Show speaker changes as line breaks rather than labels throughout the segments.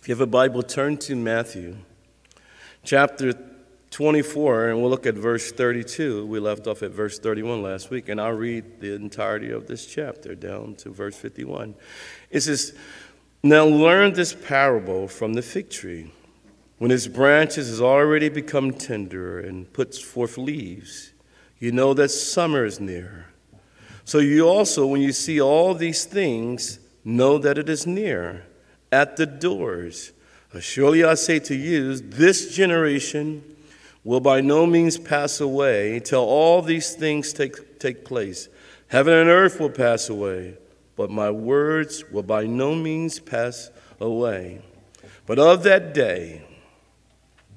If you have a Bible, turn to Matthew chapter 24, and we'll look at verse 32. We left off at verse 31 last week, and I'll read the entirety of this chapter down to verse 51. It says, Now learn this parable from the fig tree. When its branches has already become tender and puts forth leaves, you know that summer is near. So you also, when you see all these things, know that it is near at the doors. Surely I say to you, this generation will by no means pass away till all these things take, take place. Heaven and earth will pass away, but my words will by no means pass away. But of that day,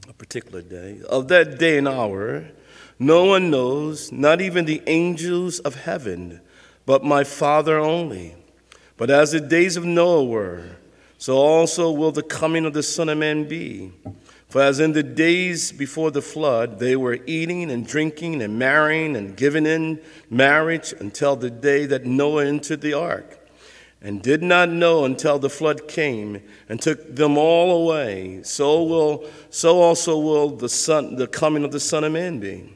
a particular day, of that day and hour, no one knows, not even the angels of heaven, but my Father only. But as the days of Noah were, so also will the coming of the Son of Man be. For as in the days before the flood, they were eating and drinking and marrying and giving in marriage until the day that Noah entered the ark, and did not know until the flood came and took them all away. So will, so also will the son, the coming of the Son of Man be.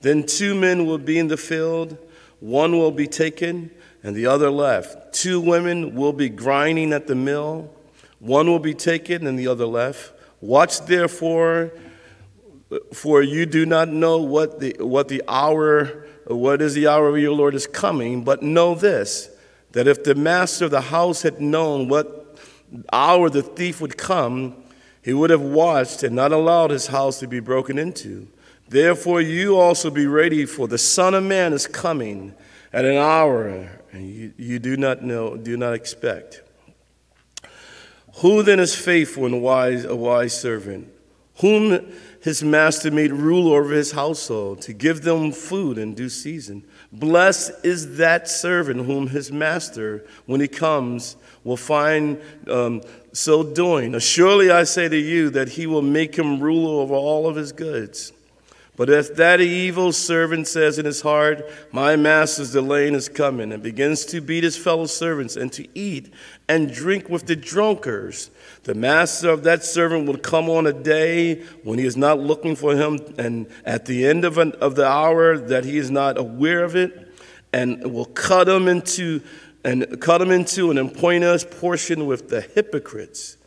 Then two men will be in the field, one will be taken and the other left. Two women will be grinding at the mill, one will be taken and the other left. Watch therefore, for you do not know what the, what the hour, what is the hour of your Lord is coming, but know this, that if the master of the house had known what hour the thief would come, he would have watched and not allowed his house to be broken into. Therefore, you also be ready, for the Son of Man is coming at an hour and you, you do not know, do not expect. Who then is faithful and wise, a wise servant, whom his master made ruler over his household to give them food in due season? Blessed is that servant whom his master, when he comes, will find um, so doing. Surely I say to you that he will make him ruler over all of his goods. But if that evil servant says in his heart, My master's delaying is coming, and begins to beat his fellow servants and to eat and drink with the drunkards, the master of that servant will come on a day when he is not looking for him, and at the end of, an, of the hour that he is not aware of it, and will cut him into and cut him into an appointed portion with the hypocrites.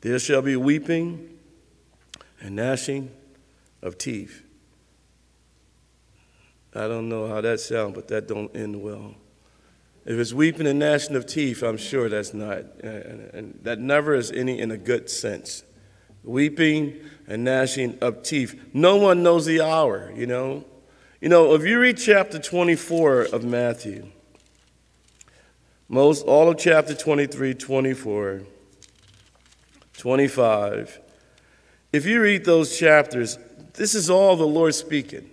There shall be weeping and gnashing of teeth. I don't know how that sounds, but that don't end well. If it's weeping and gnashing of teeth, I'm sure that's not, and, and that never is any in a good sense. Weeping and gnashing of teeth. No one knows the hour, you know. You know, if you read chapter 24 of Matthew, most all of chapter 23, 24, 25, if you read those chapters, this is all the Lord speaking.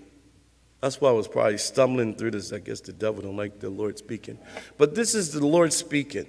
That's why I was probably stumbling through this. I guess the devil don't like the Lord speaking. But this is the Lord speaking.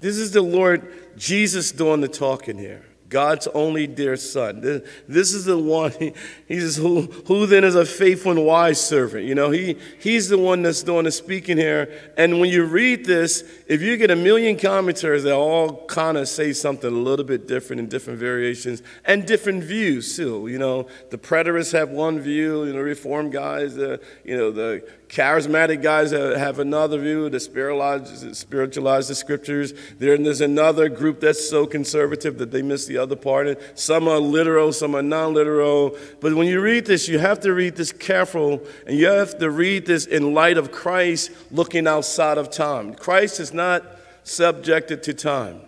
This is the Lord Jesus doing the talking here. God's only dear son. This is the one, he, says, who, who then is a faithful and wise servant? You know, he, he's the one that's doing the speaking here. And when you read this, if you get a million commentaries that all kind of say something a little bit different in different variations and different views too. You know, the preterists have one view, you know, reform guys, uh, you know, the charismatic guys have another view that spiritualize, the scriptures. There's another group that's so conservative that they miss the other part. It some are literal, some are non literal. But when you read this, you have to read this careful and you have to read this in light of Christ looking outside of time. Christ is not subjected to time.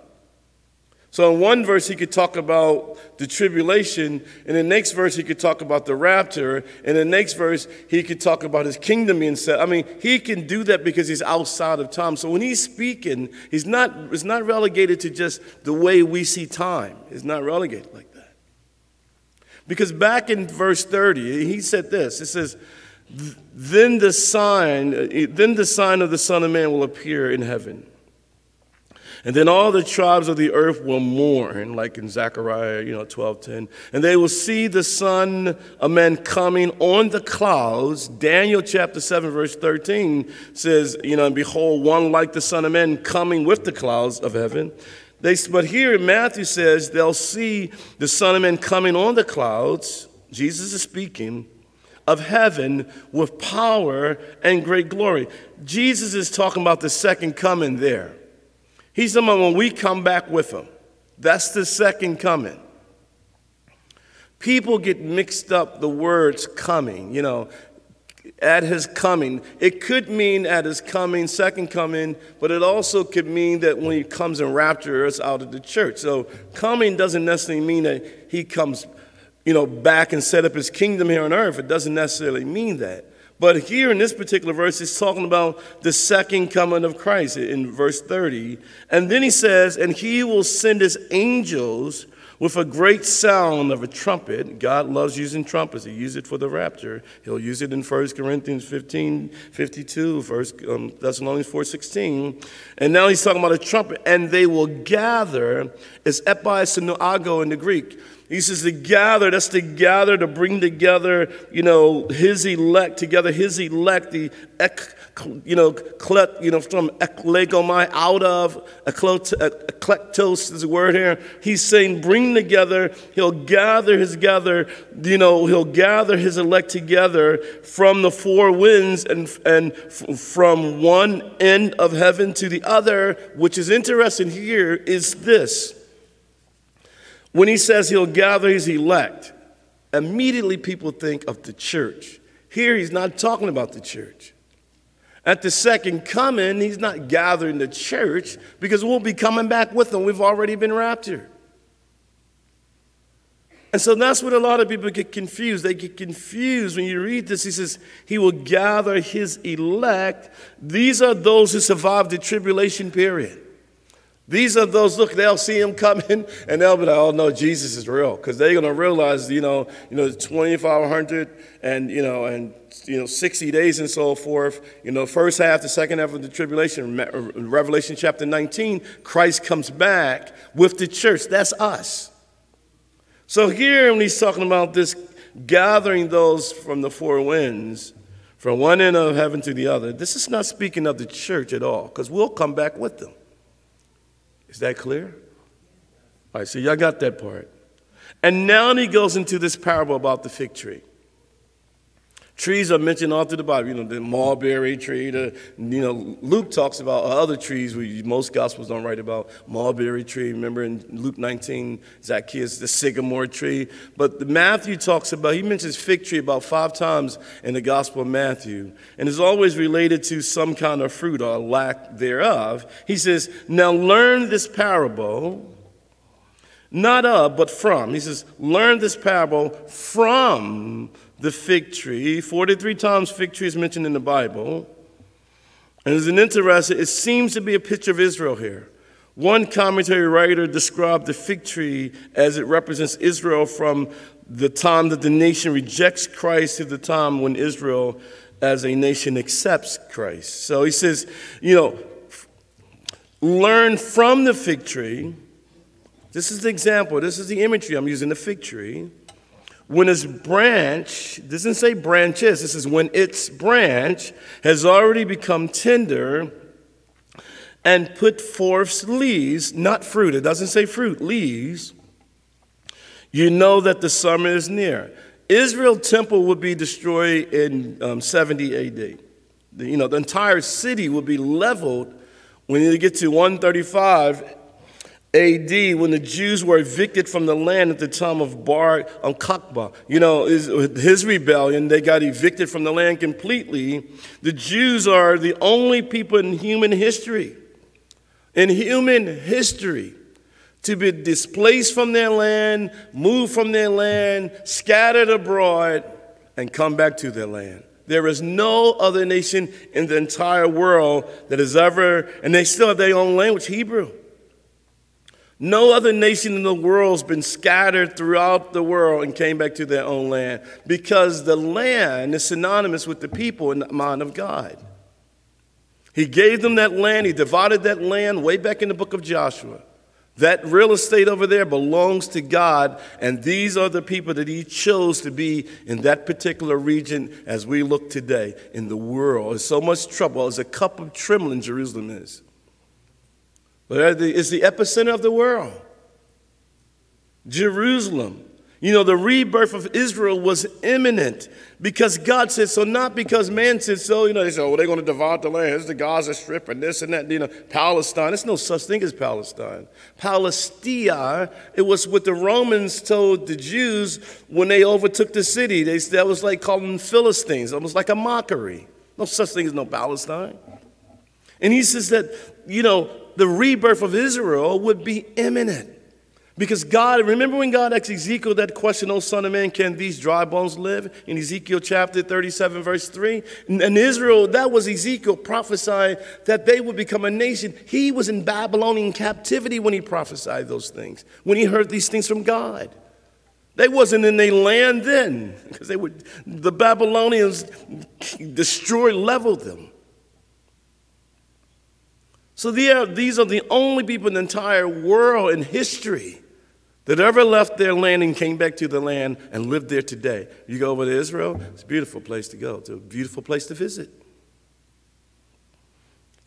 So in one verse, he could talk about the tribulation. And in the next verse, he could talk about the rapture. In the next verse, he could talk about his kingdom being set. I mean, he can do that because he's outside of time. So when he's speaking, he's not, it's not relegated to just the way we see time. It's not relegated like that. Because back in verse 30, he said this. It says, then the sign, uh, then the sign of the Son of Man will appear in heaven. And then all the tribes of the earth will mourn, like in Zechariah, you know, 12:10. And they will see the Son of Man coming on the clouds. Daniel chapter 7, verse 13 says, you know, and behold, one like the Son of Man coming with the clouds of heaven. They, but here Matthew says they'll see the Son of Man coming on the clouds. Jesus is speaking of heaven with power and great glory. Jesus is talking about the second coming there. He's talking about when we come back with him. That's the second coming. People get mixed up the words coming, you know, at his coming. It could mean at his coming, second coming, but it also could mean that when he comes and raptures us out of the church. So coming doesn't necessarily mean that he comes, you know, back and set up his kingdom here on earth. It doesn't necessarily mean that. But here in this particular verse, it's talking about the second coming of Christ in verse 30. And then he says, And he will send his angels with a great sound of a trumpet. God loves using trumpets. He used it for the rapture. He'll use it in 1 Corinthians 15, 52, 1 um, Thessalonians 4, 16. And now he's talking about a trumpet. And they will gather, it's episynoago in the Greek. He says to gather, that's to gather, to bring together, you know, his elect, together his elect, the ek, you know, klet, you know, from eklegomai, out of, eklektos is the word here. He's saying bring together, he'll gather his gather, you know, he'll gather his elect together from the four winds and, and from one end of heaven to the other, which is interesting here is this. When he says he'll gather his elect, immediately people think of the church. Here he's not talking about the church. At the second coming, he's not gathering the church because we'll be coming back with him. We've already been raptured. And so that's what a lot of people get confused. They get confused when you read this. He says, He will gather His elect. These are those who survived the tribulation period. These are those, look, they'll see him coming and they'll be like, oh no, Jesus is real. Because they're going to realize, you know, you know, 2,500 and, you know, and, you know, 60 days and so forth. You know, first half, the second half of the tribulation, uh, Revelation chapter 19, Christ comes back with the church. That's us. So here, when he's talking about this gathering those from the four winds, from one end of heaven to the other, this is not speaking of the church at all, because we'll come back with them. Is that clear? All right, so y'all got that part. And now he goes into this parable about the fig tree. Trees are mentioned all through the Bible. You know, the mulberry tree. The, you know, Luke talks about uh, other trees. We, most Gospels don't write about mulberry tree. Remember in Luke 19, Zacchaeus, the sycamore tree. But Matthew talks about, he mentions fig tree about five times in the Gospel of Matthew. And is always related to some kind of fruit or lack thereof. He says, now learn this parable not of, but from. He says, learn this parable from the fig tree. 43 times fig tree is mentioned in the Bible. And as an interesting, it seems to be a picture of Israel here. One commentary writer described the fig tree as it represents Israel from the time that the nation rejects Christ to the time when Israel as a nation accepts Christ. So he says, you know, learn from the fig tree. This is the example, this is the imagery I'm using the fig tree when its branch, doesn't say branches, this is when its branch has already become tender and put forth leaves, not fruit, it doesn't say fruit, leaves, you know that the summer is near. Israel temple would be destroyed in um, 70 AD. The, you know, the entire city would be leveled when you get to 135 AD, when the Jews were evicted from the land at the time of Bar um, Kokhba, you know, his, his rebellion, they got evicted from the land completely. The Jews are the only people in human history, in human history, to be displaced from their land, moved from their land, scattered abroad, and come back to their land. There is no other nation in the entire world that has ever, and they still have their own language, Hebrew. No other nation in the world has been scattered throughout the world and came back to their own land because the land is synonymous with the people in the mind of God. He gave them that land, He divided that land way back in the book of Joshua. That real estate over there belongs to God, and these are the people that He chose to be in that particular region as we look today in the world. There's so much trouble, as a cup of trembling Jerusalem is. But it's the epicenter of the world. Jerusalem. You know, the rebirth of Israel was imminent because God said so, not because man said so. You know, they said, oh, they're going to divide the land. It's the Gaza Strip and this and that. You know, Palestine. There's no such thing as Palestine. Palestia, it was what the Romans told the Jews when they overtook the city. They, that was like calling them Philistines, almost like a mockery. No such thing as no Palestine. And he says that, you know, the rebirth of Israel would be imminent. Because God, remember when God asked Ezekiel that question, Oh, son of man, can these dry bones live? In Ezekiel chapter 37, verse 3. And Israel, that was Ezekiel prophesying that they would become a nation. He was in Babylonian captivity when he prophesied those things, when he heard these things from God. They wasn't in their land then, because they would the Babylonians destroyed, leveled them. So these are the only people in the entire world in history that ever left their land and came back to the land and lived there today. You go over to Israel, it's a beautiful place to go. It's a beautiful place to visit.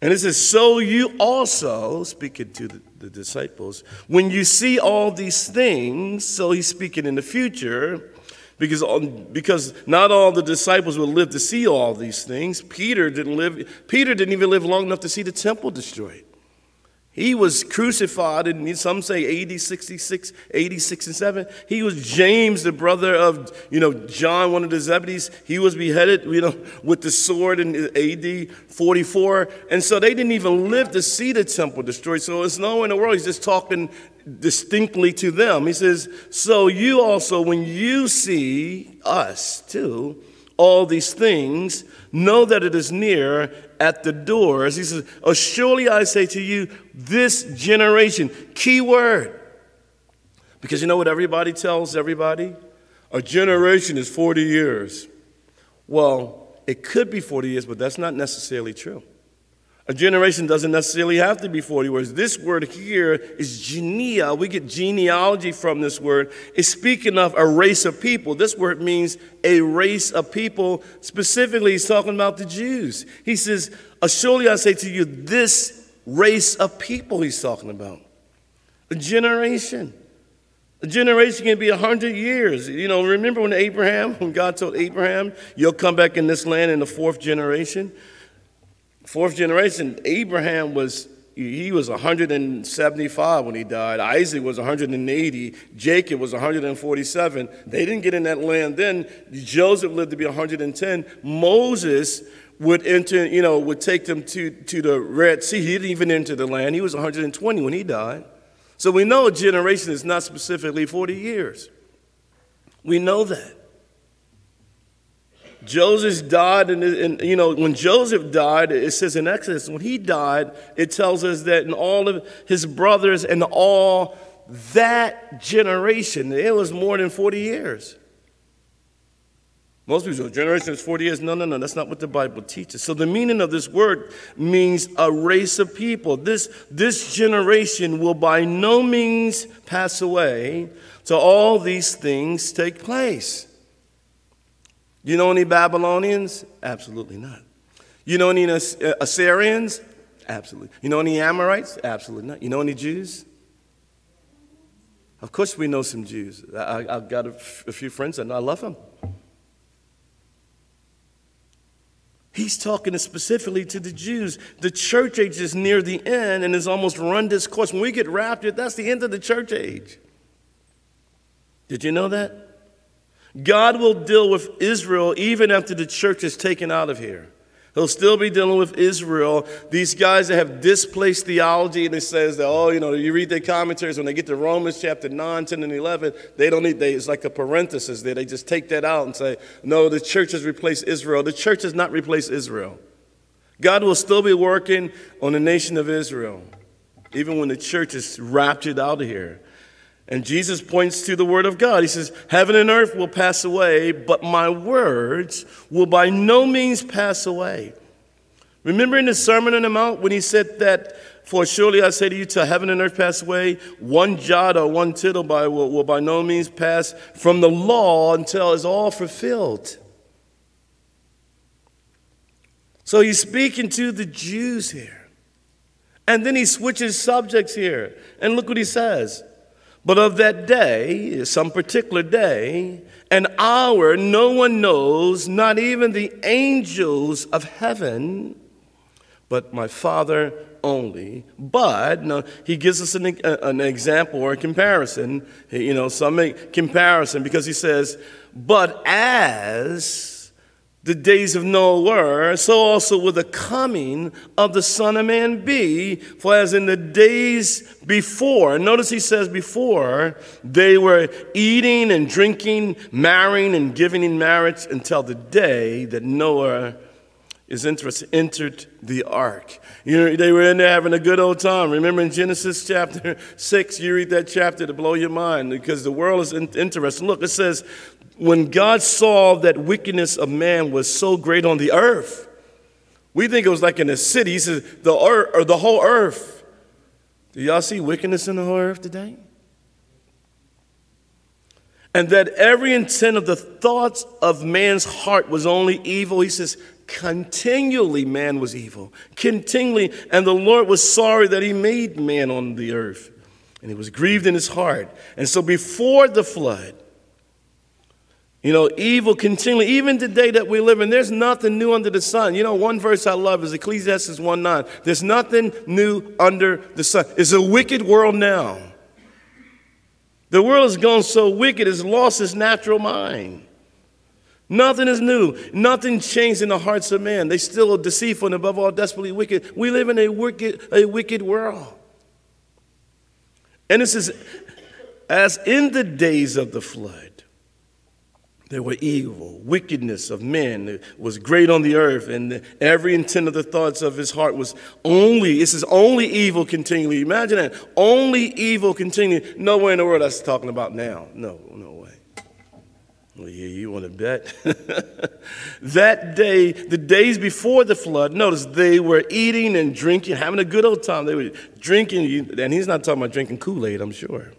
And it says, So you also, speaking to the, the disciples, when you see all these things, so he's speaking in the future, because, because not all the disciples would live to see all these things. Peter didn't live, Peter didn't even live long enough to see the temple destroyed. He was crucified in, some say AD 66, 86 and 7. He was James, the brother of, you know, John, one of the Zebedees. He was beheaded, you know, with the sword in AD 44. And so they didn't even live to see the temple destroyed. So it's no in the world. He's just talking distinctly to them. He says, So you also, when you see us too, all these things, know that it is near at the doors. He says, Oh, surely I say to you, this generation, key word. Because you know what everybody tells everybody? A generation is 40 years. Well, it could be 40 years, but that's not necessarily true. A generation doesn't necessarily have to be 40 words. This word here is genea. We get genealogy from this word. It's speaking of a race of people. This word means a race of people. Specifically, he's talking about the Jews. He says, Surely I say to you, this race of people he's talking about. A generation. A generation can be a hundred years. You know, remember when Abraham, when God told Abraham, you'll come back in this land in the fourth generation? Fourth generation, Abraham was he was 175 when he died. Isaac was 180. Jacob was 147. They didn't get in that land then. Joseph lived to be 110. Moses would enter, you know, would take them to, to the Red Sea. He didn't even enter the land. He was 120 when he died. So we know a generation is not specifically 40 years. We know that. Joseph died, and, and, you know, when Joseph died, it says in Exodus, when he died, it tells us that in all of his brothers and all that generation, it was more than 40 years. Most people say, generation is 40 years. No, no, no, that's not what the Bible teaches. So the meaning of this word means a race of people. This, this generation will by no means pass away till all these things take place. You know any Babylonians? Absolutely not. You know any uh, Assyrians? Absolutely. You know any Amorites? Absolutely not. You know any Jews? Of course, we know some Jews. I, have got a, f- a few friends and I love them. He's talking specifically to the Jews. The church age is near the end and has almost run this course. When we get raptured, that's the end of the church age. Did you know that? God will deal with Israel even after the church is taken out of here. He'll still be dealing with Israel. These guys that have displaced theology, and it says that, oh, you know, you read their commentaries when they get to Romans chapter 9, 10, and 11, they don't need, they, it's like a parenthesis there. They just take that out and say, no, the church has replaced Israel. The church has not replaced Israel. God will still be working on the nation of Israel, even when the church is raptured out of here. And Jesus points to the Word of God. He says, Heaven and earth will pass away, but my words will by no means pass away. Remember in the Sermon on the Mount when he said that, For surely I say to you, till heaven and earth pass away, one jot or one tittle by, will, will by no means pass from the law until it's all fulfilled. So he's speaking to the Jews here. And then he switches subjects here. And look what he says. But of that day, some particular day, an hour no one knows, not even the angels of heaven, but my Father only. But he gives us an, an example or a comparison, you know, some comparison because he says, but as the days of Noah were, so also will the coming of the Son of Man be. For as in the days before, notice he says before, they were eating and drinking, marrying and giving in marriage until the day that Noah is interest entered the ark. You know, they were in there having a good old time. Remember in Genesis chapter 6, you read that chapter to blow your mind because the world is interesting. Look, it says, when God saw that wickedness of man was so great on the earth, we think it was like in a city. He says, the, earth, or the whole earth. Do y'all see wickedness in the whole earth today? And that every intent of the thoughts of man's heart was only evil. He says, continually man was evil. Continually. And the Lord was sorry that he made man on the earth. And he was grieved in his heart. And so before the flood, you know, evil continually, even today that we live in, there's nothing new under the sun. You know, one verse I love is Ecclesiastes 1 9. There's nothing new under the sun. It's a wicked world now. The world has gone so wicked, it's lost its natural mind. Nothing is new. Nothing changed in the hearts of man. They still are deceitful and above all desperately wicked. We live in a wicked, a wicked world. And this is as in the days of the flood. there were evil. Wickedness of men was great on the earth, and every intent of the thoughts of his heart was only, this is only evil continually. Imagine that. Only evil continually. Nowhere in the world that's talking about now. No, no. Well, yeah, you want to bet? that day, the days before the flood, notice they were eating and drinking, having a good old time. They were drinking, and he's not talking about drinking Kool Aid, I'm sure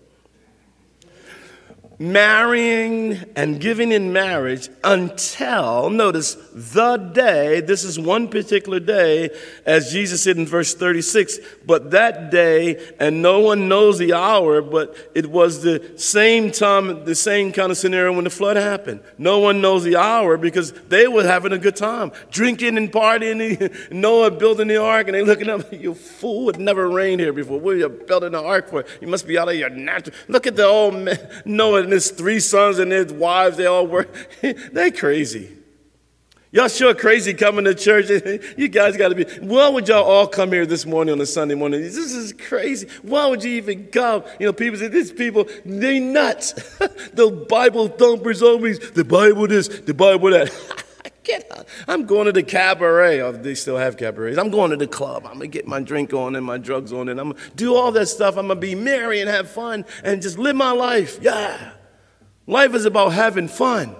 marrying and giving in marriage until, notice, the day, this is one particular day, as Jesus said in verse 36, but that day, and no one knows the hour, but it was the same time, the same kind of scenario when the flood happened. No one knows the hour because they were having a good time, drinking and partying. Noah building the ark, and they looking up, you fool, it never rained here before. What are you building the ark for? You must be out of your natural. Look at the old man, Noah and his three sons and his wives, they all work. they crazy. Y'all sure crazy coming to church. You guys got to be. Why would y'all all come here this morning on a Sunday morning? This is crazy. Why would you even come? You know, people say, these people, they nuts. the Bible thumpers always, the Bible this, the Bible that. Get out. I'm going to the cabaret. Oh, they still have cabarets. I'm going to the club. I'm going to get my drink on and my drugs on and I'm going to do all that stuff. I'm going to be merry and have fun and just live my life. Yeah. Life is about having fun.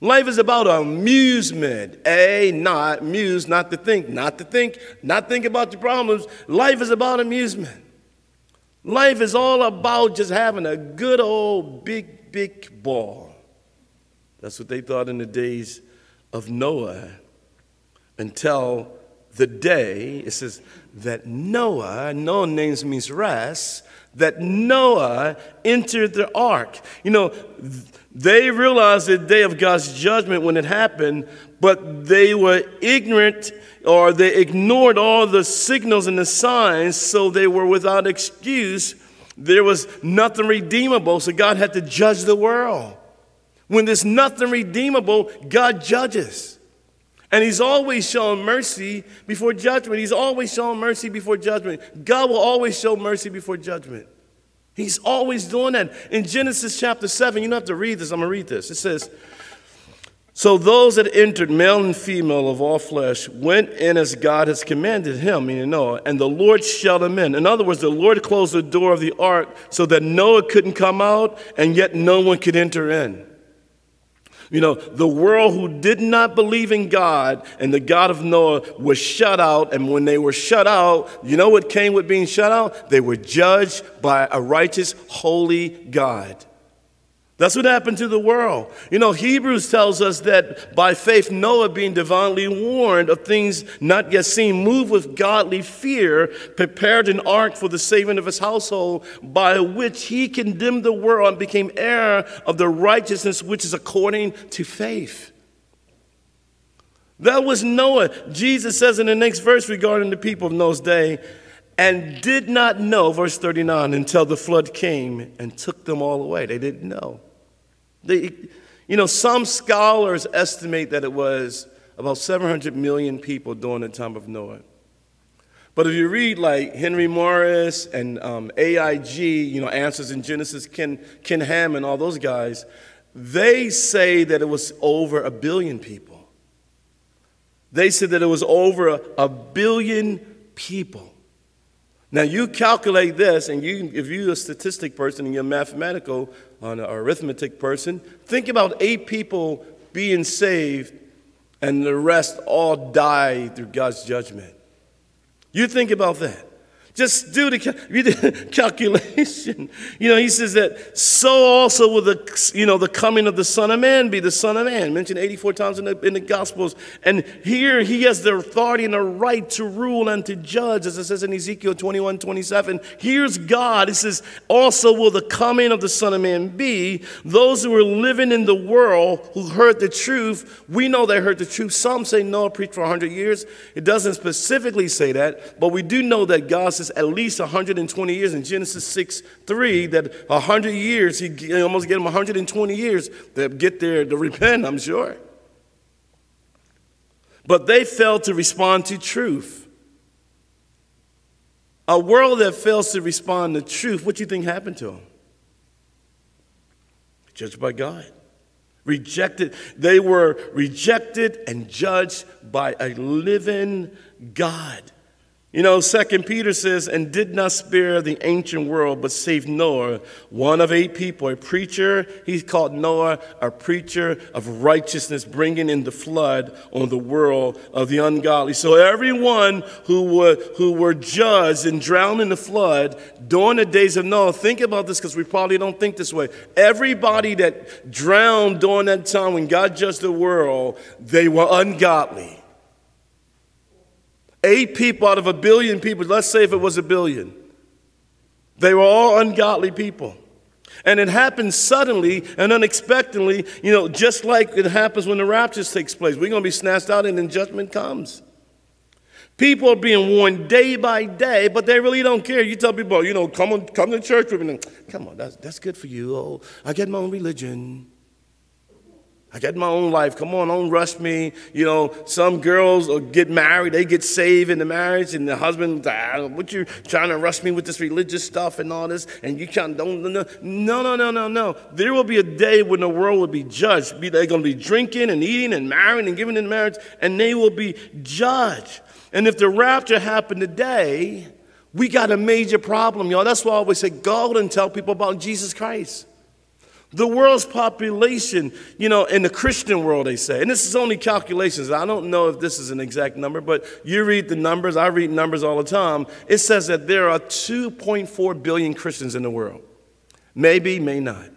Life is about amusement. A, not muse, not to think, not to think, not think about your problems. Life is about amusement. Life is all about just having a good old big, big ball. That's what they thought in the days of Noah until the day, it says that Noah, Noah names means rest, that Noah entered the ark. You know, they realized the day of God's judgment when it happened, but they were ignorant or they ignored all the signals and the signs, so they were without excuse. There was nothing redeemable, so God had to judge the world. When there's nothing redeemable, God judges. And he's always shown mercy before judgment. He's always shown mercy before judgment. God will always show mercy before judgment. He's always doing that. In Genesis chapter 7, you don't have to read this, I'm going to read this. It says, So those that entered, male and female of all flesh, went in as God has commanded him, meaning Noah, and the Lord shut them in. In other words, the Lord closed the door of the ark so that Noah couldn't come out, and yet no one could enter in. You know, the world who did not believe in God and the God of Noah was shut out. And when they were shut out, you know what came with being shut out? They were judged by a righteous, holy God. That's what happened to the world. You know, Hebrews tells us that by faith, Noah, being divinely warned of things not yet seen, moved with godly fear, prepared an ark for the saving of his household, by which he condemned the world and became heir of the righteousness which is according to faith. That was Noah. Jesus says in the next verse regarding the people of Noah's day, and did not know, verse 39, until the flood came and took them all away. They didn't know. They, you know, some scholars estimate that it was about 700 million people during the time of Noah. But if you read like Henry Morris and um, AIG, you know, Answers in Genesis, Ken, Ken Ham, and all those guys, they say that it was over a billion people. They said that it was over a, a billion people. Now you calculate this, and you, if you're a statistic person and you're a mathematical or an arithmetic person, think about eight people being saved and the rest all die through God's judgment. You think about that. Just do the calculation. You know, he says that so also will the, you know, the coming of the Son of Man be the Son of Man, mentioned 84 times in the, in the Gospels. And here he has the authority and the right to rule and to judge, as it says in Ezekiel 21, 27. Here's God. He says, also will the coming of the Son of Man be. Those who are living in the world who heard the truth, we know they heard the truth. Some say Noah preached for 100 years. It doesn't specifically say that, but we do know that God says at least 120 years in Genesis 6 3, that 100 years, he almost gave them 120 years to get there to repent, I'm sure. But they failed to respond to truth. A world that fails to respond to truth, what do you think happened to them? Judged by God. Rejected. They were rejected and judged by a living God. You know, Second Peter says, and did not spare the ancient world, but saved Noah, one of eight people, a preacher. He's called Noah a preacher of righteousness, bringing in the flood on the world of the ungodly. So everyone who were, who were judged and drowned in the flood during the days of Noah, think about this because we probably don't think this way. Everybody that drowned during that time when God judged the world, they were ungodly. Eight people out of a billion people, let's say if it was a billion, they were all ungodly people. And it happened suddenly and unexpectedly, you know, just like it happens when the rapture takes place. We're going to be snatched out and then judgment comes. People are being warned day by day, but they really don't care. You tell people, you know, come on, come to church with me. Come on, that's, that's good for you. Oh, I get my own religion. I got my own life. Come on, don't rush me. You know, some girls get married, they get saved in the marriage, and the husband, ah, what you trying to rush me with this religious stuff and all this? And you can't, don't, no, no, no, no, no. There will be a day when the world will be judged. Be They're going to be drinking and eating and marrying and giving in marriage, and they will be judged. And if the rapture happened today, we got a major problem, y'all. That's why I always say, go and tell people about Jesus Christ. The world's population, you know, in the Christian world, they say, and this is only calculations. I don't know if this is an exact number, but you read the numbers, I read numbers all the time. It says that there are 2.4 billion Christians in the world. Maybe, may not.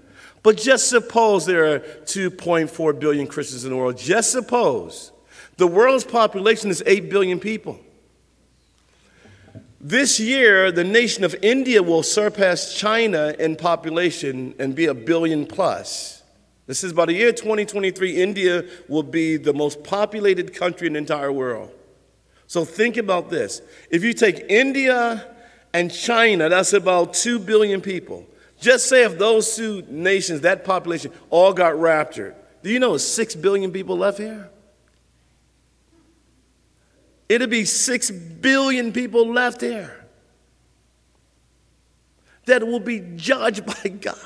But just suppose there are 2.4 billion Christians in the world. Just suppose the world's population is 8 billion people. This year, the nation of India will surpass China in population and be a billion plus. This is by the year 2023, India will be the most populated country in the entire world. So think about this. If you take India and China, that's about 2 billion people. Just say if those two nations, that population, all got raptured, do you know 6 billion people left here? It'll be 6 billion people left here that will be judged by God.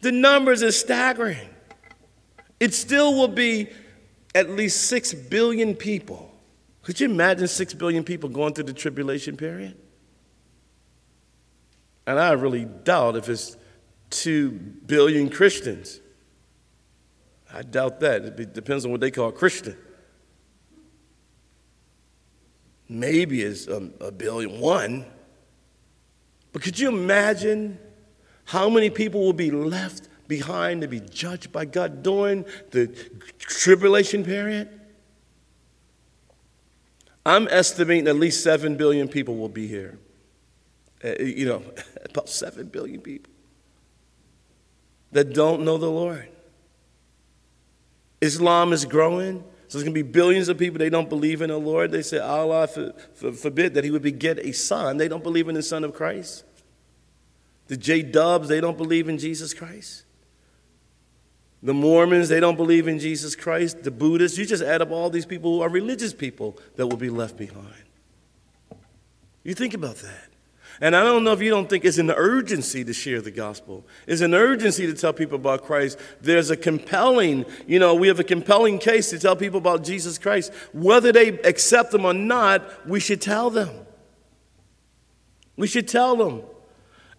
The numbers are staggering. It still will be at least 6 billion people. Could you imagine 6 billion people going through the tribulation period? And I really doubt if it's 2 billion Christians. I doubt that. It depends on what they call Christian maybe is a, a billion one. But could you imagine How many people will be left behind to be judged by God during the tribulation period? I'm estimating at least 7 billion people will be here. Uh, you know, about 7 billion people that don't know the Lord. Islam is growing. So there's going to be billions of people, they don't believe in the Lord. They say, Allah for, for, forbid that he would beget a son. They don't believe in the son of Christ. The J Dubs, they don't believe in Jesus Christ. The Mormons, they don't believe in Jesus Christ. The Buddhists, you just add up all these people who are religious people that will be left behind. You think about that. And I don't know if you don't think it's an urgency to share the gospel. It's an urgency to tell people about Christ. There's a compelling, you know, we have a compelling case to tell people about Jesus Christ. Whether they accept them or not, we should tell them. We should tell them.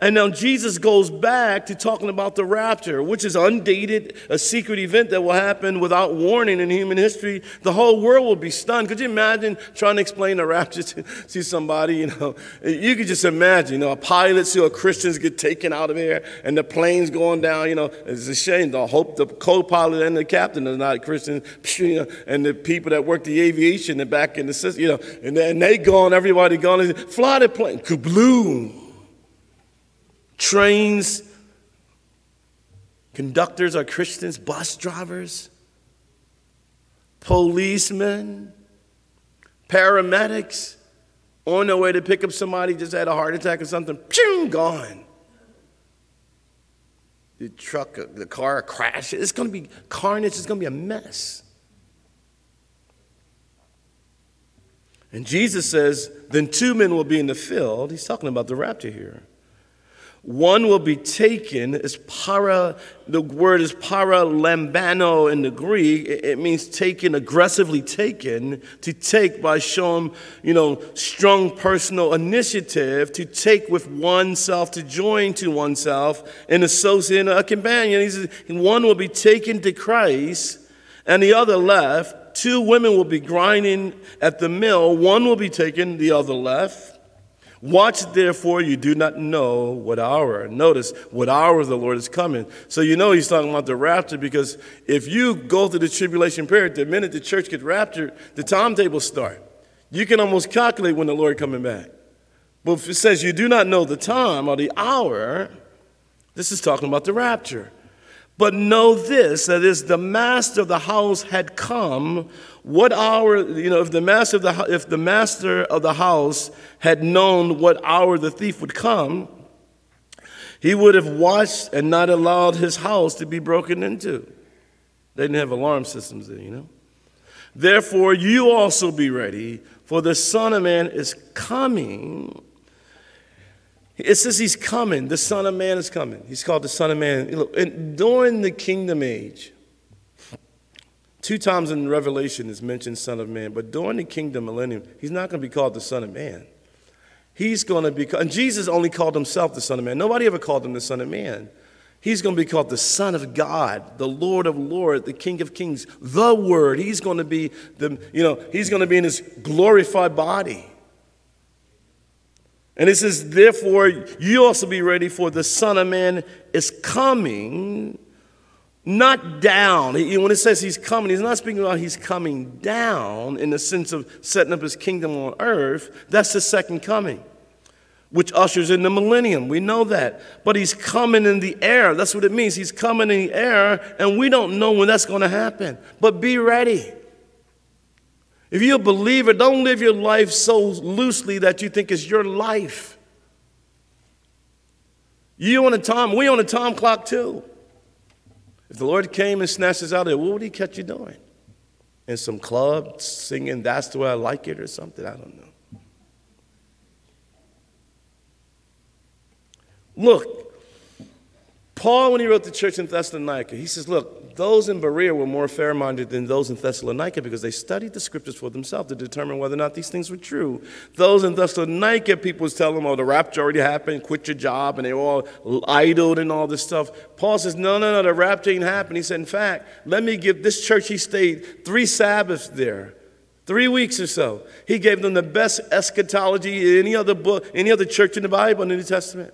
And now Jesus goes back to talking about the rapture, which is undated, a secret event that will happen without warning in human history. The whole world will be stunned. Could you imagine trying to explain the rapture to, to somebody? You know, you could just imagine, you know, a pilot see Christians get taken out of here and the plane's going down. You know, it's a shame. I hope the co-pilot and the captain are not Christians. You know, and the people that work the aviation and back in the system, you know, and, and they gone, everybody gone. Fly the plane, kabloom trains, conductors are Christians, bus drivers, policemen, paramedics on their way to pick up somebody just had a heart attack or something, Pew, gone. The truck, the car crashes. It's going to be carnage. It's going to be a mess. And Jesus says, then two men will be in the field. He's talking about the rapture here. One will be taken, is para, the word is para lambano in the Greek. It means taken, aggressively taken, to take by showing, you know, strong personal initiative, to take with oneself, to join to oneself, and associate a companion. He says, one will be taken to Christ, and the other left. Two women will be grinding at the mill. One will be taken, the other left. Watch therefore, you do not know what hour. Notice what hour the Lord is coming. So you know he's talking about the rapture because if you go through the tribulation period, the minute the church gets raptured, the timetable start. You can almost calculate when the Lord coming back. But if it says you do not know the time or the hour, this is talking about the rapture. But know this that is, the master of the house had come. What hour, you know, if the master of the, if the master of the house had known what hour the thief would come, he would have watched and not allowed his house to be broken into. They didn't have alarm systems then, you know. Therefore, you also be ready, for the Son of Man is coming it says he's coming. The Son of Man is coming. He's called the Son of Man. And during the kingdom age, two times in Revelation is mentioned Son of Man, but during the kingdom millennium, he's not going to be called the Son of Man. He's going to be, and Jesus only called himself the Son of Man. Nobody ever called him the Son of Man. He's going to be called the Son of God, the Lord of Lords, the King of Kings, the Word. He's going to be the, you know, he's going to be in his glorified body. And it says, therefore, you also be ready, for the Son of Man is coming, not down. When it says he's coming, he's not speaking about he's coming down in the sense of setting up his kingdom on earth. That's the second coming, which ushers in the millennium. We know that. But he's coming in the air. That's what it means. He's coming in the air, and we don't know when that's going to happen. But be ready. If you're a believer, don't live your life so loosely that you think it's your life. You on a time, we on a time clock too. If the Lord came and snatched us out of there, what would he catch you doing? In some club singing, that's the way I like it or something? I don't know. Look, Paul, when he wrote the church in Thessalonica, he says, Look, those in Berea were more fair minded than those in Thessalonica because they studied the scriptures for themselves to determine whether or not these things were true. Those in Thessalonica, people was telling them, oh, the rapture already happened, quit your job, and they all idled and all this stuff. Paul says, no, no, no, the rapture ain't happened. He said, in fact, let me give this church, he stayed three Sabbaths there. Three weeks or so. He gave them the best eschatology in any other book, any other church in the Bible in the New Testament.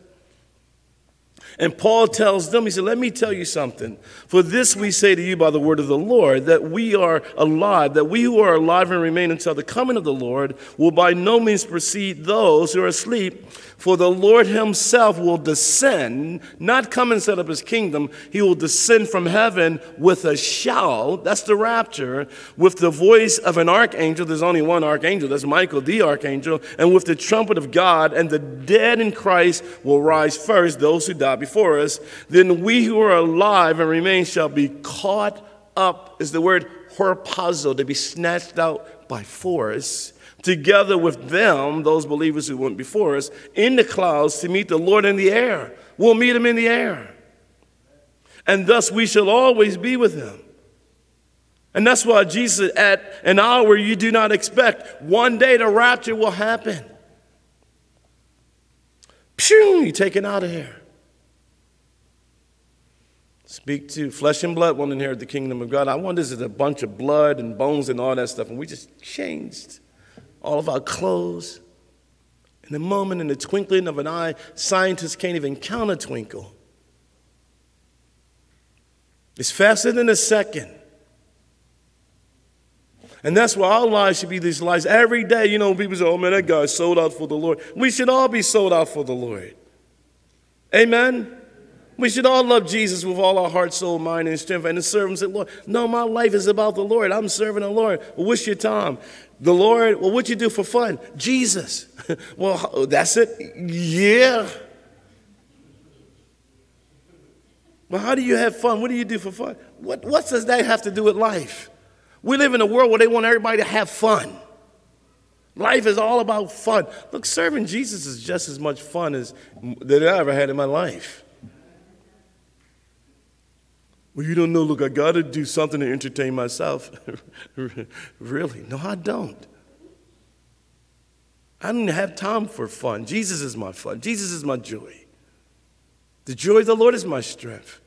And Paul tells them, he said, Let me tell you something. For this we say to you by the word of the Lord, that we are alive, that we who are alive and remain until the coming of the Lord will by no means precede those who are asleep. For the Lord himself will descend, not come and set up his kingdom. He will descend from heaven with a shout. That's the rapture. With the voice of an archangel. There's only one archangel. That's Michael, the archangel. And with the trumpet of God. And the dead in Christ will rise first, those who die before us. Then we who are alive and remain shall be caught up, is the word harpazo, to be snatched out by force together with them, those believers who went before us, in the clouds to meet the Lord in the air. We'll meet him in the air. And thus we shall always be with him. And that's why Jesus, at an hour you do not expect, one day the rapture will happen. Phew, you're taken out of here. Speak to flesh and blood won't inherit the kingdom of God. I wonder is it a bunch of blood and bones and all that stuff, and we just changed all of our clothes. In a moment, in the twinkling of an eye, scientists can't even count a twinkle. It's faster than a second. And that's why our lives should be these lives. Every day, you know, people say, oh man, that guy's sold out for the Lord. We should all be sold out for the Lord. Amen? We should all love Jesus with all our heart, soul, mind, and strength and serve Him. Say, Lord, no, my life is about the Lord. I'm serving the Lord. What's your time? The Lord, well, what'd you do for fun? Jesus. well, that's it? Yeah. Well, how do you have fun? What do you do for fun? What, what does that have to do with life? We live in a world where they want everybody to have fun. Life is all about fun. Look, serving Jesus is just as much fun as that I ever had in my life. Well, you don't know, look, I got to do something to entertain myself. really? No, I don't. I don't have time for fun. Jesus is my fun. Jesus is my joy. The joy of the Lord is my strength.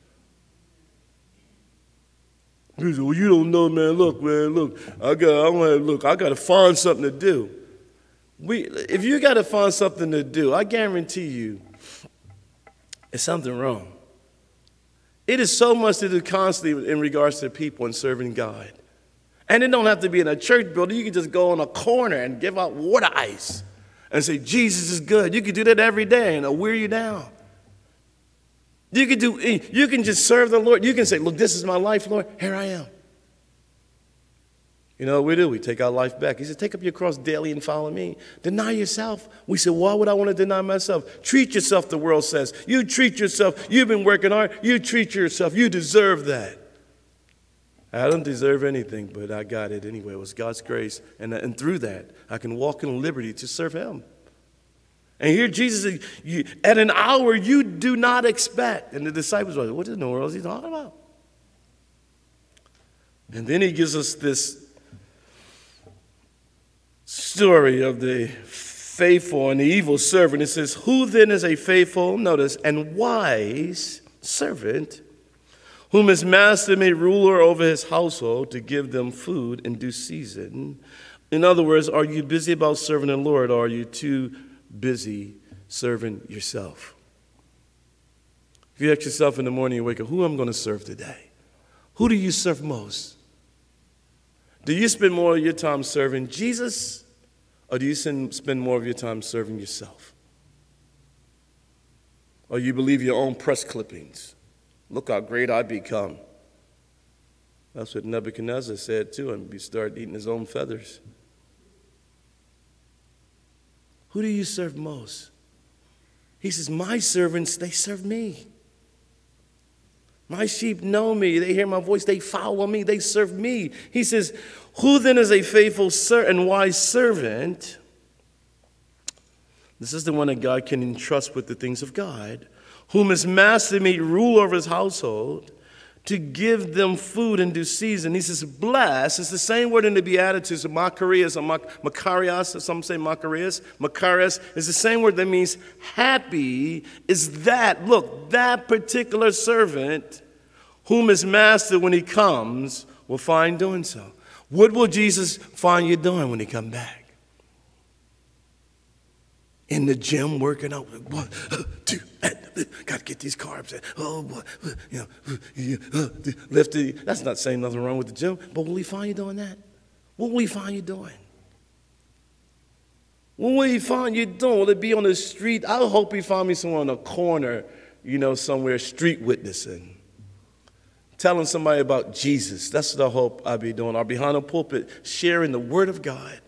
Said, well, you don't know, man. Look, man, look. I got, I want look. I got to find something to do. We, if you got to find something to do, I guarantee you, it's something wrong. It is so much to do constantly in regards to people and serving God. And it don't have to be in a church building. You can just go on a corner and give out water ice and say, Jesus is good. You can do that every day and it'll wear you down. You can do you can just serve the Lord. You can say, Look, this is my life, Lord. Here I am. You know what we do? We take our life back. He said, Take up your cross daily and follow me. Deny yourself. We said, Why would I want to deny myself? Treat yourself, the world says. You treat yourself. You've been working hard. You treat yourself. You deserve that. I don't deserve anything, but I got it anyway. It was God's grace. And, and through that, I can walk in liberty to serve Him. And here Jesus, you, at an hour you do not expect. And the disciples were like, What in the world is he talking about? And then he gives us this story of the faithful and the evil servant. It says, Who then is a faithful, notice, and wise servant, whom his master made ruler over his household to give them food in due season? In other words, are you busy about serving the Lord, or are you too busy serving yourself? If you ask yourself in the morning, you wake up, who am I going to serve today? Who do you serve most? Do you spend more of your time serving Jesus or do you spend more of your time serving yourself? Or you believe your own press clippings? Look how great I become. That's what Nebuchadnezzar said too, and he started eating his own feathers. Who do you serve most? He says, My servants, they serve me. My sheep know me. They hear my voice. They follow me. They serve me. He says, who then is a faithful and wise servant? This is the one that God can entrust with the things of God, whom his master made rule over his household to give them food in due season. He says, bless. It's the same word in the Beatitudes, Makarios or Makarios, some say Makarios. Makarios is the same word that means happy is that, look, that particular servant whom his master, when he comes, will find doing so. What will Jesus find you doing when he come back? In the gym working out. One, two, and got to get these carbs. Oh, boy. You know, uh, lift it. That's not saying nothing wrong with the gym, but will he find you doing that? What will he find you doing? What will he find you doing? Will it be on the street? I hope he find me somewhere on a corner, you know, somewhere street witnessing telling somebody about Jesus. That's what I hope I'll be doing. Or behind a pulpit, sharing the Word of God.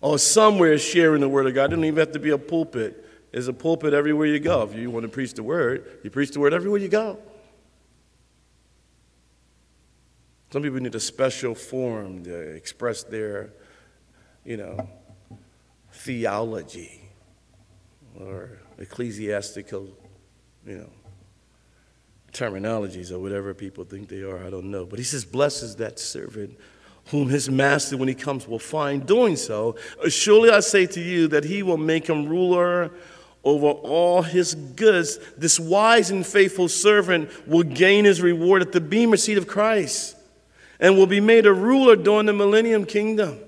Or somewhere sharing the Word of God. It doesn't even have to be a pulpit. There's a pulpit everywhere you go. If you want to preach the Word, you preach the Word everywhere you go. Some people need a special forum to express their, you know, theology or ecclesiastical, you know, terminologies or whatever people think they are. I don't know. But he says, Blesses that servant whom his master, when he comes, will find doing so. Surely I say to you that he will make him ruler over all his goods. This wise and faithful servant will gain his reward at the bema seat of Christ and will be made a ruler during the millennium kingdom.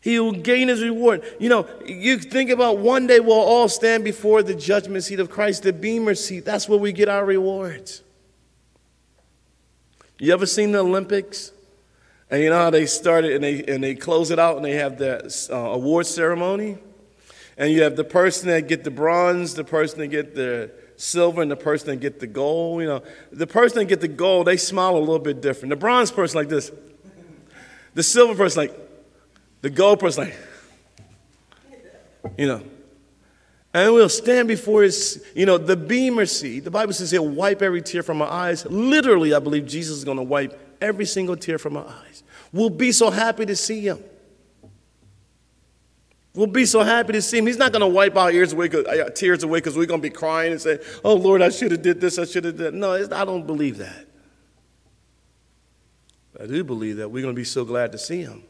He will gain his reward. You know, you think about one day we'll all stand before the judgment seat of Christ, the bema seat. That's where we get our rewards. You ever seen the Olympics? And you know how they start it and they, and they close it out and they have the uh, award ceremony? And you have the person that get the bronze, the person that get the silver, and the person that get the gold. You know, the person that get the gold, they smile a little bit different. The bronze person like this. The silver person like, the GoPro's like, you know. And we'll stand before his, you know, the bema seat. The Bible says he'll wipe every tear from our eyes. Literally, I believe Jesus is going to wipe every single tear from our eyes. We'll be so happy to see him. We'll be so happy to see him. He's not going to wipe our ears away, uh, tears away because we're going to be crying and say, oh, Lord, I should have did this, I should have did that. No, I don't believe that. I do believe that we're going to be so glad to see him.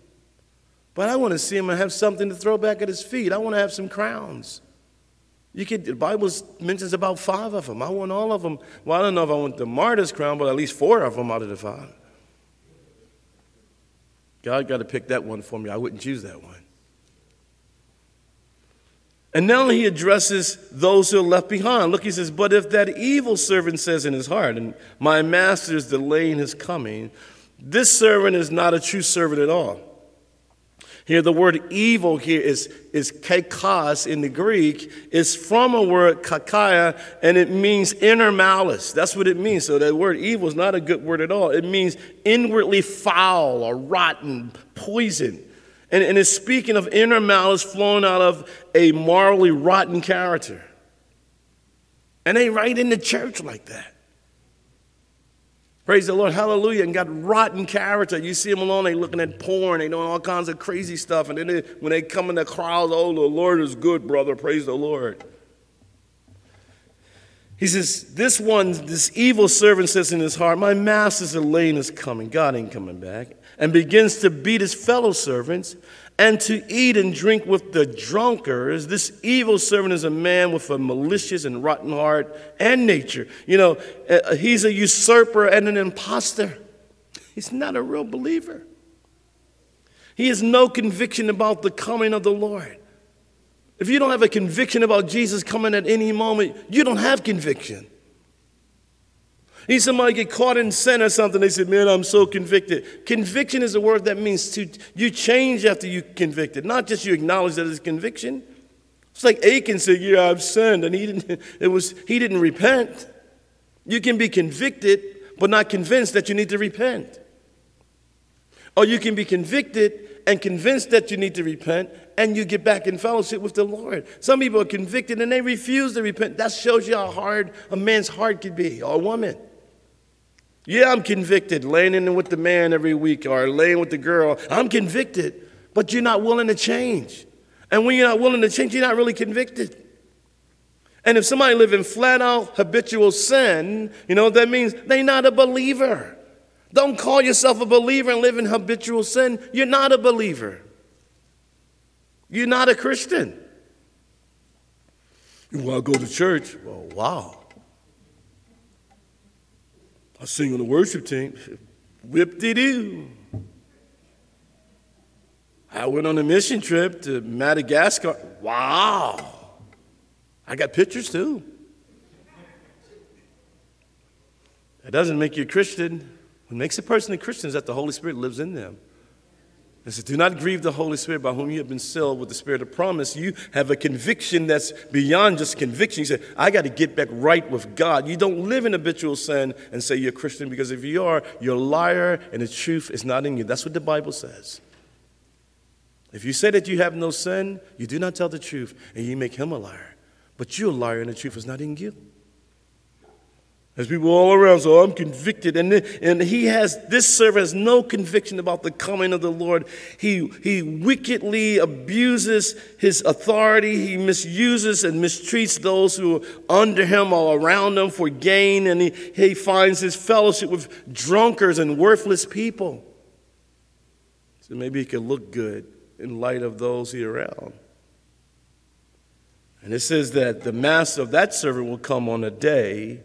But I want to see him and have something to throw back at his feet. I want to have some crowns. You could, the Bible mentions about five of them. I want all of them. Well, I don't know if I want the martyr's crown, but at least four of them out of the five. God got to pick that one for me. I wouldn't choose that one. And now he addresses those who are left behind. Look, he says, But if that evil servant says in his heart, and my master is delaying his coming, this servant is not a true servant at all. Here, the word evil here is, is kakos in the Greek, is from a word kakaya, and it means inner malice. That's what it means. So that word evil is not a good word at all. It means inwardly foul or rotten, poison. And, and it's speaking of inner malice flowing out of a morally rotten character. And they right in the church like that. Praise the Lord, hallelujah, and got rotten character. You see them alone, they looking at porn, they doing all kinds of crazy stuff. And then they, when they come in the crowds, oh, the Lord is good, brother, praise the Lord. He says, This one, this evil servant says in his heart, My master's Elaine is coming. God ain't coming back. And begins to beat his fellow servants and to eat and drink with the drunkards. This evil servant is a man with a malicious and rotten heart and nature. You know, uh, he's a usurper and an impostor. He's not a real believer. He has no conviction about the coming of the Lord. If you don't have a conviction about Jesus coming at any moment, you don't have conviction. He somebody get caught in sin or something. They said, "Man, I'm so convicted." Conviction is a word that means to you change after you convicted, not just you acknowledge that it's conviction. It's like Achan said, "Yeah, I've sinned," and he didn't. It was he didn't repent. You can be convicted, but not convinced that you need to repent. Or you can be convicted and convinced that you need to repent, and you get back in fellowship with the Lord. Some people are convicted and they refuse to repent. That shows you how hard a man's heart could be, or a woman. Yeah, I'm convicted, laying in with the man every week or laying with the girl. I'm convicted, but you're not willing to change. And when you're not willing to change, you're not really convicted. And if somebody live in flat out habitual sin, you know what that means? They're not a believer. Don't call yourself a believer and live in habitual sin. You're not a believer. You're not a Christian. You want to go to church? Well, wow. I sing on the worship team. Whip de doo. I went on a mission trip to Madagascar. Wow. I got pictures too. That doesn't make you a Christian. What makes a person a Christian is that the Holy Spirit lives in them. It says, Do not grieve the Holy Spirit by whom you have been sealed with the Spirit of promise. You have a conviction that's beyond just conviction. You say, I got to get back right with God. You don't live in habitual sin and say you're a Christian because if you are, you're a liar and the truth is not in you. That's what the Bible says. If you say that you have no sin, you do not tell the truth and you make him a liar. But you're a liar and the truth is not in you. There's people all around, so I'm convicted. And, and he has, this servant has no conviction about the coming of the Lord. He, he wickedly abuses his authority. He misuses and mistreats those who are under him or around him for gain. And he, he finds his fellowship with drunkards and worthless people. So maybe he can look good in light of those he around. And it says that the master of that servant will come on a day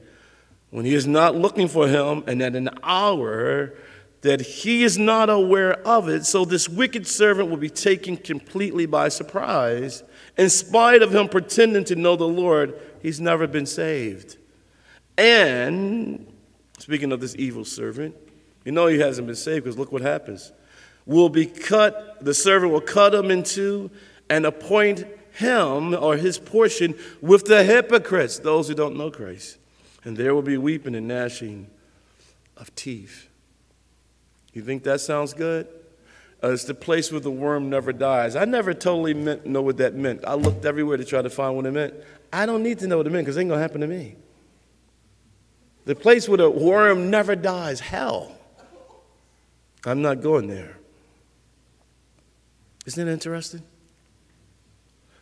when he is not looking for him, and at an hour that he is not aware of it. So this wicked servant will be taken completely by surprise. In spite of him pretending to know the Lord, he's never been saved. And speaking of this evil servant, you know he hasn't been saved because look what happens. Will be cut, the servant will cut him in two and appoint him or his portion with the hypocrites, those who don't know Christ and there will be weeping and gnashing of teeth. You think that sounds good? Uh, it's the place where the worm never dies. I never totally meant, know what that meant. I looked everywhere to try to find what it meant. I don't need to know what it meant because it ain't going to happen to me. The place where the worm never dies, hell. I'm not going there. Isn't it interesting?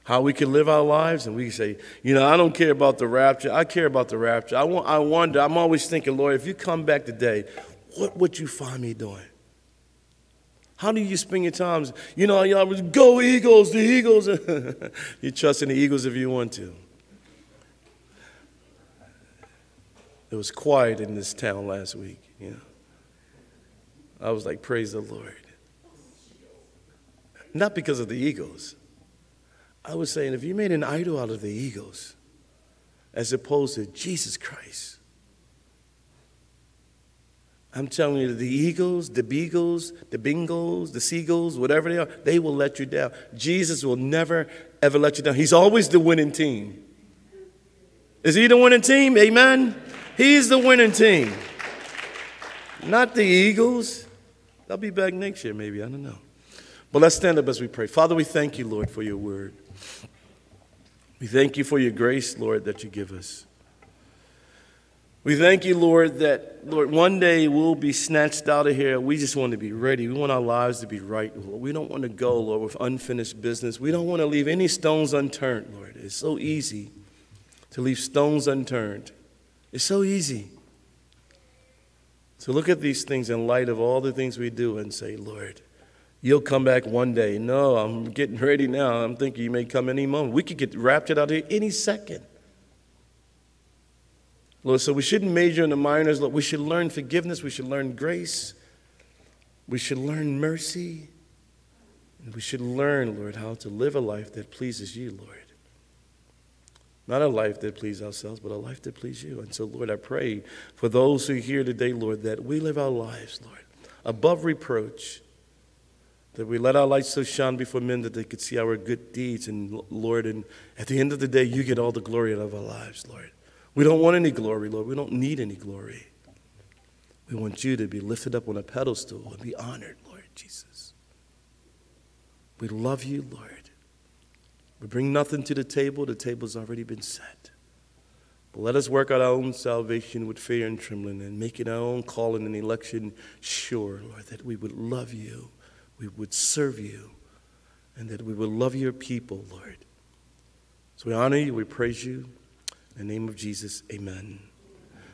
How we can live our lives, and we say, you know, I don't care about the rapture. I care about the rapture. I, want, I wonder, I'm always thinking, Lord, if you come back today, what would you find me doing? How do you spend your times? You know, y'all know go Eagles, the Eagles. you trust in the Eagles if you want to. It was quiet in this town last week, you know. I was like, praise the Lord. Not because of the Eagles. I was saying, if you made an idol out of the Eagles, as opposed to Jesus Christ, I'm telling you, the Eagles, the Beagles, the Bingos, the Seagulls, whatever they are, they will let you down. Jesus will never, ever let you down. He's always the winning team. Is he the winning team? Amen? He's the winning team. Not the Eagles. They'll be back next year, maybe. I don't know. But let's stand up as we pray. Father, we thank you, Lord, for your word. We thank you for your grace, Lord, that you give us. We thank you, Lord, that, Lord, one day we'll be snatched out of here. We just want to be ready. We want our lives to be right, Lord. We don't want to go, Lord, with unfinished business. We don't want to leave any stones unturned, Lord. It's so easy to leave stones unturned. It's so easy to look at these things in light of all the things we do and say, Lord, You'll come back one day. No, I'm getting ready now. I'm thinking you may come any moment. We could get raptured out here any second. Lord, so we shouldn't major in the minors. Lord, we should learn forgiveness. We should learn grace. We should learn mercy. And we should learn, Lord, how to live a life that pleases you, Lord. Not a life that pleases ourselves, but a life that pleases you. And so, Lord, I pray for those who are here today, Lord, that we live our lives, Lord, above reproach that we let our light so shine before men that they could see our good deeds. And Lord, and at the end of the day, you get all the glory out of our lives, Lord. We don't want any glory, Lord. We don't need any glory. We want you to be lifted up on a pedestal and be honored, Lord Jesus. We love you, Lord. We bring nothing to the table, the table's already been set. But let us work out our own salvation with fear and trembling and making our own calling and election sure, Lord, that we would love you we would serve you, and that we would love your people, Lord. So we honor you, we praise you. In the name of Jesus, amen.